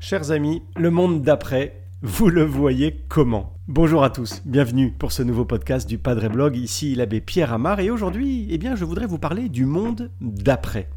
Chers amis, le monde d'après, vous le voyez comment? Bonjour à tous, bienvenue pour ce nouveau podcast du Padre Blog, ici l'abbé Pierre Amar, et aujourd'hui, eh bien, je voudrais vous parler du monde d'après.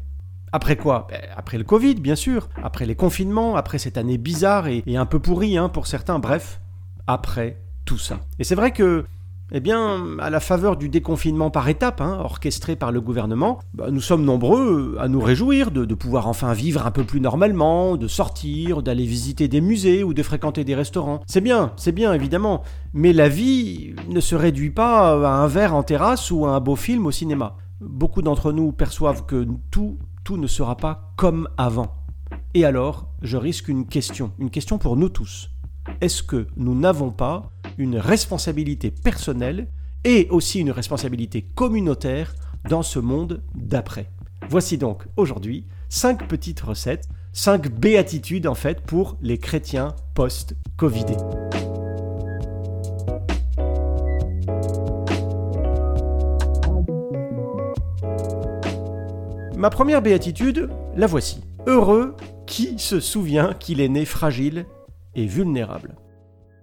Après quoi? Ben, Après le Covid, bien sûr, après les confinements, après cette année bizarre et, un peu pourrie hein, pour certains, bref, après tout ça. Et c'est vrai que eh bien, à la faveur du déconfinement par étapes, hein, orchestré par le gouvernement, bah, nous sommes nombreux à nous réjouir de, pouvoir enfin vivre un peu plus normalement, de sortir, d'aller visiter des musées ou de fréquenter des restaurants. C'est bien, c'est bien évidemment, mais la vie ne se réduit pas à un verre en terrasse ou à un beau film au cinéma. Beaucoup d'entre nous perçoivent que tout, tout ne sera pas comme avant. Et alors, je risque une question, une question pour nous tous. Est-ce que nous n'avons pas une responsabilité personnelle et aussi une responsabilité communautaire dans ce monde d'après. Voici donc aujourd'hui cinq petites recettes, cinq béatitudes en fait pour les chrétiens post-Covidés. Ma première béatitude, la voici. Heureux qui se souvient qu'il est né fragile et vulnérable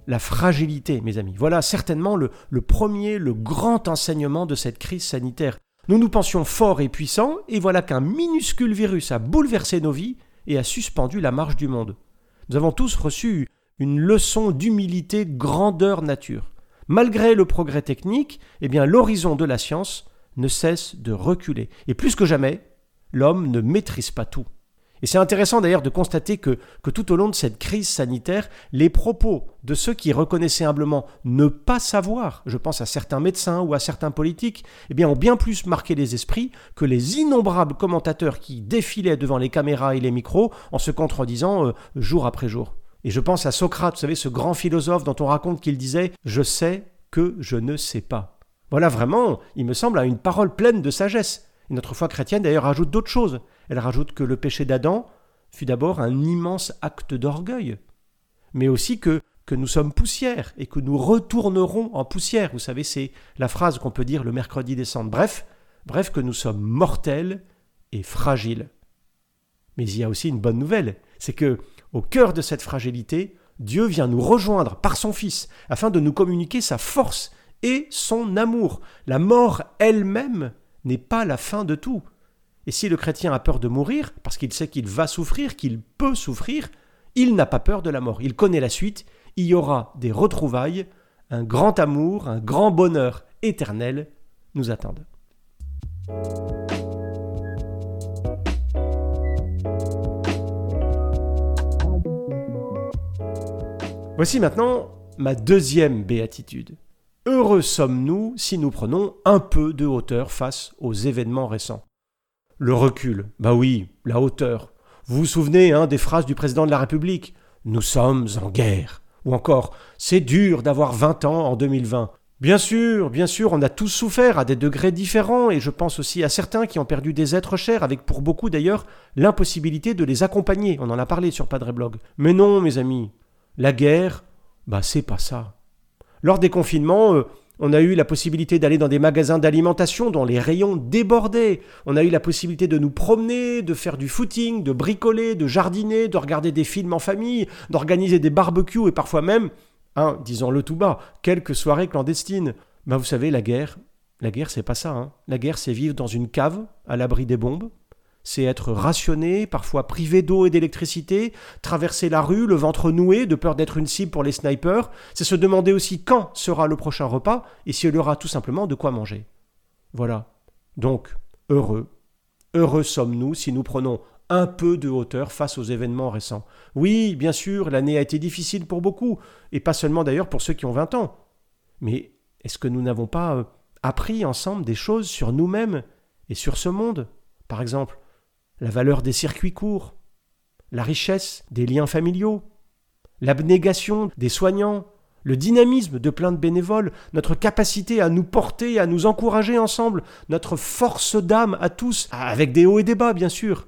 la fragilité, mes amis. Voilà certainement le, premier, le grand enseignement de cette crise sanitaire. Nous nous pensions forts et puissants, et voilà qu'un minuscule virus a bouleversé nos vies et a suspendu la marche du monde. Nous avons tous reçu une leçon d'humilité grandeur nature. Malgré le progrès technique, eh bien l'horizon de la science ne cesse de reculer. Et plus que jamais, l'homme ne maîtrise pas tout. Et c'est intéressant d'ailleurs de constater que, tout au long de cette crise sanitaire, les propos de ceux qui reconnaissaient humblement ne pas savoir, je pense à certains médecins ou à certains politiques, eh bien, ont bien plus marqué les esprits que les innombrables commentateurs qui défilaient devant les caméras et les micros en se contredisant euh, jour après jour. Et je pense à Socrate, vous savez, ce grand philosophe dont on raconte qu'il disait ⁇ Je sais que je ne sais pas ⁇ Voilà vraiment, il me semble, une parole pleine de sagesse. Notre foi chrétienne d'ailleurs ajoute d'autres choses. Elle rajoute que le péché d'Adam fut d'abord un immense acte d'orgueil, mais aussi que, nous sommes poussière et que nous retournerons en poussière. Vous savez, c'est la phrase qu'on peut dire le mercredi décembre. Bref, bref, que nous sommes mortels et fragiles. Mais il y a aussi une bonne nouvelle, c'est que, au cœur de cette fragilité, Dieu vient nous rejoindre par son Fils, afin de nous communiquer sa force et son amour. La mort elle-même n'est pas la fin de tout. Et si le chrétien a peur de mourir, parce qu'il sait qu'il va souffrir, qu'il peut souffrir, il n'a pas peur de la mort. Il connaît la suite. Il y aura des retrouvailles, un grand amour, un grand bonheur éternel nous attendent. Voici maintenant ma deuxième béatitude. Heureux sommes-nous si nous prenons un peu de hauteur face aux événements récents. Le recul, bah oui, la hauteur. Vous vous souvenez hein, des phrases du président de la République? Nous sommes en guerre. Ou encore C'est dur d'avoir 20 ans en 2020. Bien sûr, bien sûr, on a tous souffert à des degrés différents, et je pense aussi à certains qui ont perdu des êtres chers, avec pour beaucoup d'ailleurs l'impossibilité de les accompagner. On en a parlé sur Padre Blog. Mais non, mes amis, la guerre, bah c'est pas ça. Lors des confinements, euh, on a eu la possibilité d'aller dans des magasins d'alimentation dont les rayons débordaient. On a eu la possibilité de nous promener, de faire du footing, de bricoler, de jardiner, de regarder des films en famille, d'organiser des barbecues et parfois même, hein, disons-le tout bas, quelques soirées clandestines. Ben vous savez, la guerre, la guerre c'est pas ça. Hein. La guerre c'est vivre dans une cave à l'abri des bombes, c'est être rationné, parfois privé d'eau et d'électricité, traverser la rue, le ventre noué, de peur d'être une cible pour les snipers, c'est se demander aussi quand sera le prochain repas et s'il y aura tout simplement de quoi manger. Voilà. Donc, heureux. Heureux sommes-nous si nous prenons un peu de hauteur face aux événements récents. Oui, bien sûr, l'année a été difficile pour beaucoup, et pas seulement d'ailleurs pour ceux qui ont 20 ans. Mais est-ce que nous n'avons pas euh, appris ensemble des choses sur nous-mêmes et sur ce monde? Par exemple, la valeur des circuits courts, la richesse des liens familiaux, l'abnégation des soignants, le dynamisme de plein de bénévoles, notre capacité à nous porter, à nous encourager ensemble, notre force d'âme à tous, avec des hauts et des bas bien sûr.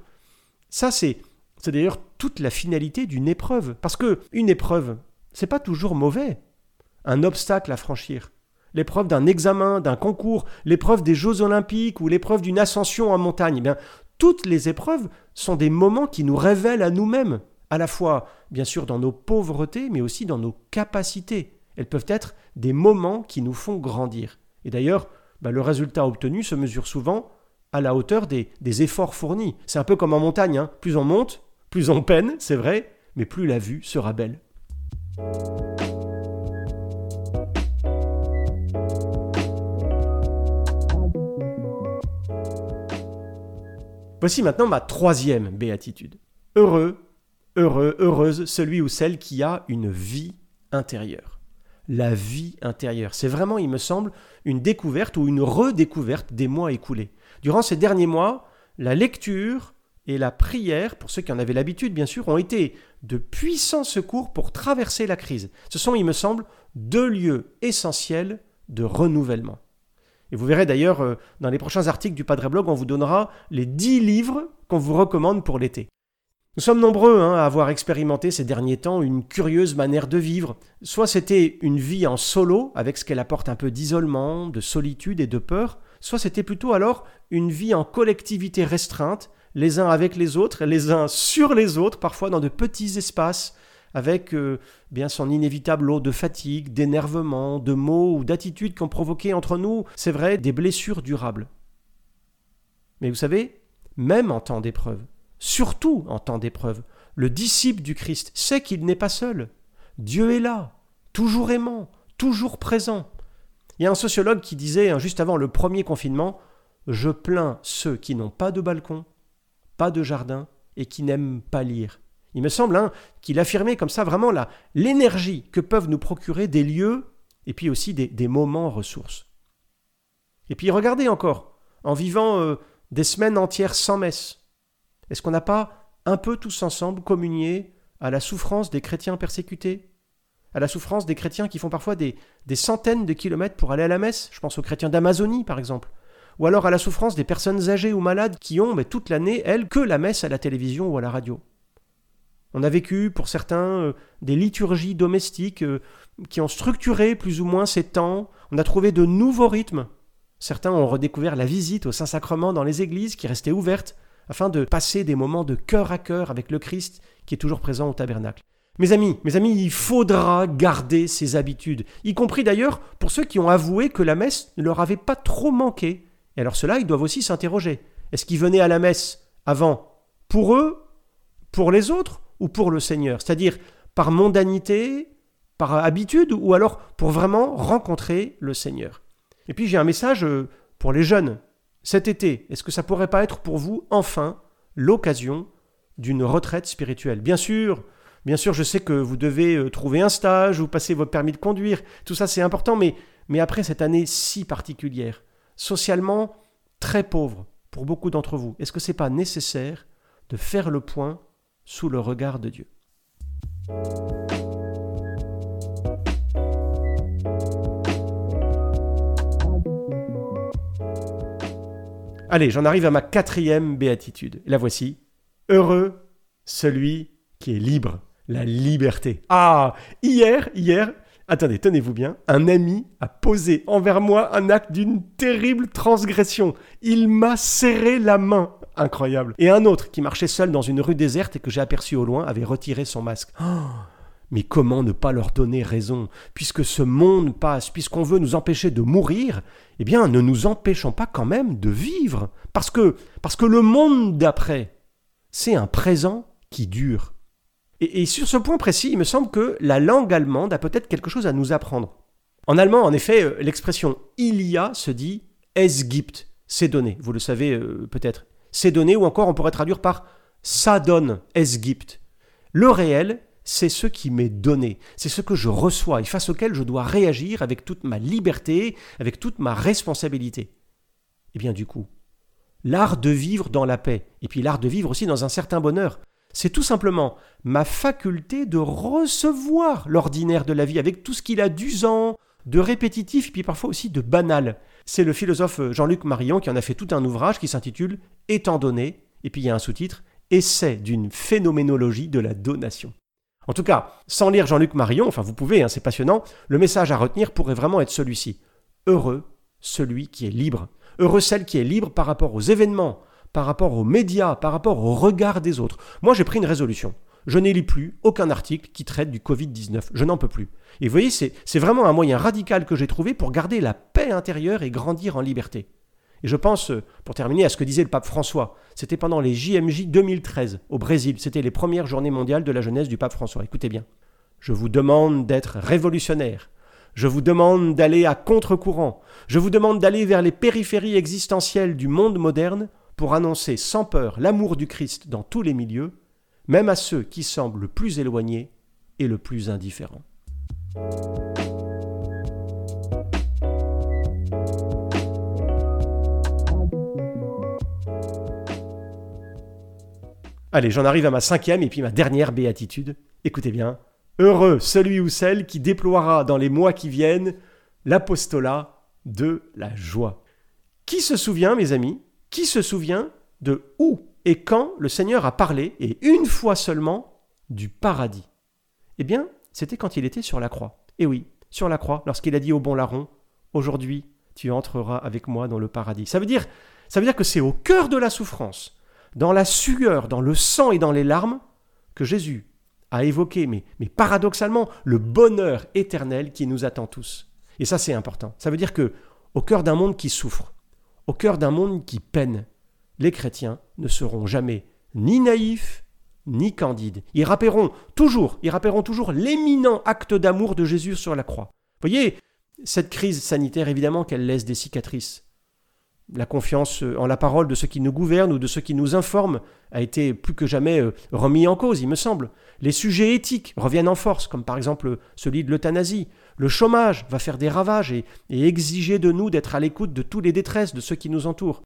Ça c'est c'est d'ailleurs toute la finalité d'une épreuve parce que une épreuve, c'est pas toujours mauvais. Un obstacle à franchir, l'épreuve d'un examen, d'un concours, l'épreuve des Jeux olympiques ou l'épreuve d'une ascension en montagne. Eh bien, toutes les épreuves sont des moments qui nous révèlent à nous-mêmes, à la fois bien sûr dans nos pauvretés, mais aussi dans nos capacités. Elles peuvent être des moments qui nous font grandir. Et d'ailleurs, bah, le résultat obtenu se mesure souvent à la hauteur des, efforts fournis. C'est un peu comme en montagne, hein. plus on monte, plus on peine, c'est vrai, mais plus la vue sera belle. Voici maintenant ma troisième béatitude. Heureux, heureux, heureuse celui ou celle qui a une vie intérieure. La vie intérieure, c'est vraiment, il me semble, une découverte ou une redécouverte des mois écoulés. Durant ces derniers mois, la lecture et la prière, pour ceux qui en avaient l'habitude bien sûr, ont été de puissants secours pour traverser la crise. Ce sont, il me semble, deux lieux essentiels de renouvellement. Et vous verrez d'ailleurs, euh, dans les prochains articles du Padre Blog, on vous donnera les dix livres qu'on vous recommande pour l'été. Nous sommes nombreux hein, à avoir expérimenté ces derniers temps une curieuse manière de vivre. Soit c'était une vie en solo, avec ce qu'elle apporte un peu d'isolement, de solitude et de peur, soit c'était plutôt alors une vie en collectivité restreinte, les uns avec les autres, les uns sur les autres, parfois dans de petits espaces, avec euh, bien son inévitable lot de fatigue, d'énervement, de mots ou d'attitudes qui ont provoqué entre nous, c'est vrai, des blessures durables. Mais vous savez, même en temps d'épreuve, surtout en temps d'épreuve, le disciple du Christ sait qu'il n'est pas seul. Dieu est là, toujours aimant, toujours présent. Il y a un sociologue qui disait, hein, juste avant le premier confinement, Je plains ceux qui n'ont pas de balcon, pas de jardin et qui n'aiment pas lire. Il me semble hein, qu'il affirmait comme ça vraiment l'énergie que peuvent nous procurer des lieux et puis aussi des, moments ressources. Et puis regardez encore, en vivant euh, des semaines entières sans messe, est-ce qu'on n'a pas un peu tous ensemble communié à la souffrance des chrétiens persécutés À la souffrance des chrétiens qui font parfois des, centaines de kilomètres pour aller à la messe? Je pense aux chrétiens d'Amazonie par exemple. Ou alors à la souffrance des personnes âgées ou malades qui ont mais toute l'année, elles, que la messe à la télévision ou à la radio. On a vécu, pour certains, euh, des liturgies domestiques euh, qui ont structuré plus ou moins ces temps. On a trouvé de nouveaux rythmes. Certains ont redécouvert la visite au Saint-Sacrement dans les églises qui restaient ouvertes, afin de passer des moments de cœur à cœur avec le Christ qui est toujours présent au tabernacle. Mes amis, mes amis, il faudra garder ces habitudes, y compris d'ailleurs pour ceux qui ont avoué que la messe ne leur avait pas trop manqué. Et alors ceux-là, ils doivent aussi s'interroger. Est-ce qu'ils venaient à la messe avant pour eux, pour les autres, ou pour le Seigneur C'est-à-dire par mondanité, par habitude, ou alors pour vraiment rencontrer le Seigneur. Et puis j'ai un message euh, pour les jeunes. Cet été, est-ce que ça pourrait pas être pour vous enfin l'occasion d'une retraite spirituelle? Bien sûr, bien sûr, je sais que vous devez euh, trouver un stage ou passer votre permis de conduire. Tout ça, c'est important, mais, mais après cette année si particulière, socialement très pauvre pour beaucoup d'entre vous, est-ce que ce n'est pas nécessaire de faire le point sous le regard de Dieu. Allez, j'en arrive à ma quatrième béatitude. La voici. Heureux celui qui est libre. La liberté. Ah, hier, hier, attendez, tenez-vous bien, un ami a posé envers moi un acte d'une terrible transgression. Il m'a serré la main incroyable. Et un autre qui marchait seul dans une rue déserte et que j'ai aperçu au loin avait retiré son masque. Oh, mais comment ne pas leur donner raison? Puisque ce monde passe, puisqu'on veut nous empêcher de mourir, eh bien ne nous empêchons pas quand même de vivre. Parce que, parce que le monde d'après, c'est un présent qui dure. Et, sur ce point précis, il me semble que la langue allemande a peut-être quelque chose à nous apprendre. En allemand, en effet, euh, l'expression il y a se dit es gibt, c'est donné. Vous le savez euh, peut-être c'est donné, ou encore on pourrait traduire par ça donne, es gibt. Le réel, c'est ce qui m'est donné, c'est ce que je reçois et face auquel je dois réagir avec toute ma liberté, avec toute ma responsabilité. Et eh bien du coup, l'art de vivre dans la paix, et puis l'art de vivre aussi dans un certain bonheur, c'est tout simplement ma faculté de recevoir l'ordinaire de la vie avec tout ce qu'il a d'usant, de répétitif, et puis parfois aussi de banal. C'est le philosophe Jean-Luc Marion qui en a fait tout un ouvrage qui s'intitule Étant donné, et puis il y a un sous-titre Essai d'une phénoménologie de la donation. En tout cas, sans lire Jean-Luc Marion, enfin vous pouvez, hein, c'est passionnant, le message à retenir pourrait vraiment être celui-ci. Heureux celui qui est libre. Heureux celle qui est libre par rapport aux événements, par rapport aux médias, par rapport au regard des autres. Moi, j'ai pris une résolution. Je n'ai lu plus aucun article qui traite du Covid-19. Je n'en peux plus. Et vous voyez, c'est vraiment un moyen radical que j'ai trouvé pour garder la paix intérieure et grandir en liberté. Et je pense, euh, pour terminer, à ce que disait le pape François. C'était pendant les JMJ 2013 au Brésil. C'était les premières journées mondiales de la jeunesse du pape François. Écoutez bien. Je vous demande d'être révolutionnaire. Je vous demande d'aller à contre-courant. Je vous demande d'aller vers les périphéries existentielles du monde moderne pour annoncer sans peur l'amour du Christ dans tous les milieux, même à ceux qui semblent le plus éloignés et le plus indifférents. Allez, j'en arrive à ma cinquième et puis ma dernière béatitude. Écoutez bien. Heureux celui ou celle qui déploiera dans les mois qui viennent l'apostolat de la joie. Qui se souvient, mes amis, qui se souvient de où et quand le Seigneur a parlé, et une fois seulement, du paradis? Eh bien, c'était quand il était sur la croix. Et oui, sur la croix, lorsqu'il a dit au bon larron, Aujourd'hui, tu entreras avec moi dans le paradis. Ça veut dire, que c'est au cœur de la souffrance, dans la sueur, dans le sang et dans les larmes, que Jésus a évoqué, mais, mais paradoxalement, le bonheur éternel qui nous attend tous. Et ça, c'est important. Ça veut dire que, au cœur d'un monde qui souffre, au cœur d'un monde qui peine, les chrétiens ne seront jamais ni naïfs, ni candides. Ils rappelleront toujours, ils rappelleront toujours l'éminent acte d'amour de Jésus sur la croix. Vous voyez, cette crise sanitaire, évidemment qu'elle laisse des cicatrices la confiance en la parole de ceux qui nous gouvernent ou de ceux qui nous informent a été plus que jamais euh, remis en cause, il me semble. Les sujets éthiques reviennent en force, comme par exemple celui de l'euthanasie. Le chômage va faire des ravages et, exiger de nous d'être à l'écoute de tous les détresses de ceux qui nous entourent.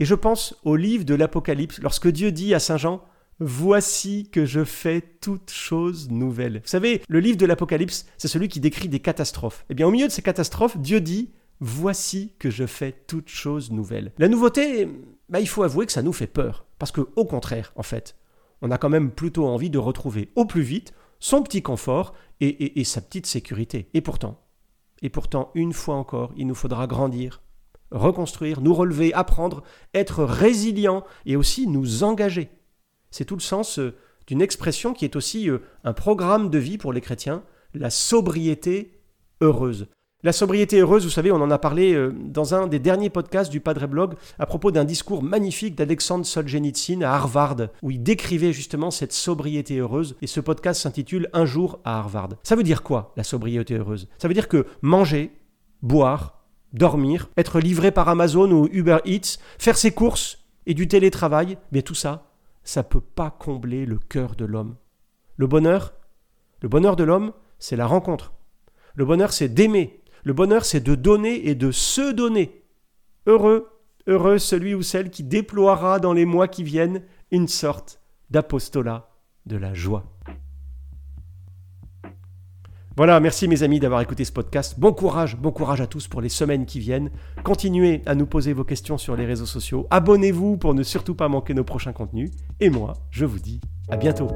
Et je pense au livre de l'Apocalypse, lorsque Dieu dit à Saint Jean, Voici que je fais toutes choses nouvelles. Vous savez, le livre de l'Apocalypse, c'est celui qui décrit des catastrophes. Eh bien, au milieu de ces catastrophes, Dieu dit Voici que je fais toutes choses nouvelles. La nouveauté, bah, il faut avouer que ça nous fait peur. Parce que, au contraire, en fait, on a quand même plutôt envie de retrouver au plus vite son petit confort et, sa petite sécurité. Et pourtant, et pourtant, une fois encore, il nous faudra grandir, reconstruire, nous relever, apprendre, être résilient et aussi nous engager. C'est tout le sens euh, d'une expression qui est aussi euh, un programme de vie pour les chrétiens, la sobriété heureuse. La sobriété heureuse, vous savez, on en a parlé euh, dans un des derniers podcasts du Padre Blog à propos d'un discours magnifique d'Alexandre Solzhenitsyn à Harvard, où il décrivait justement cette sobriété heureuse, et ce podcast s'intitule Un jour à Harvard. Ça veut dire quoi, la sobriété heureuse? Ça veut dire que manger, boire, dormir, être livré par Amazon ou Uber Eats, faire ses courses et du télétravail, mais tout ça, ça peut pas combler le cœur de l'homme. Le bonheur, le bonheur de l'homme, c'est la rencontre. Le bonheur, c'est d'aimer, le bonheur, c'est de donner et de se donner. Heureux, heureux celui ou celle qui déploiera dans les mois qui viennent une sorte d'apostolat de la joie. Voilà, merci mes amis d'avoir écouté ce podcast. Bon courage, bon courage à tous pour les semaines qui viennent. Continuez à nous poser vos questions sur les réseaux sociaux. Abonnez-vous pour ne surtout pas manquer nos prochains contenus. Et moi, je vous dis à bientôt.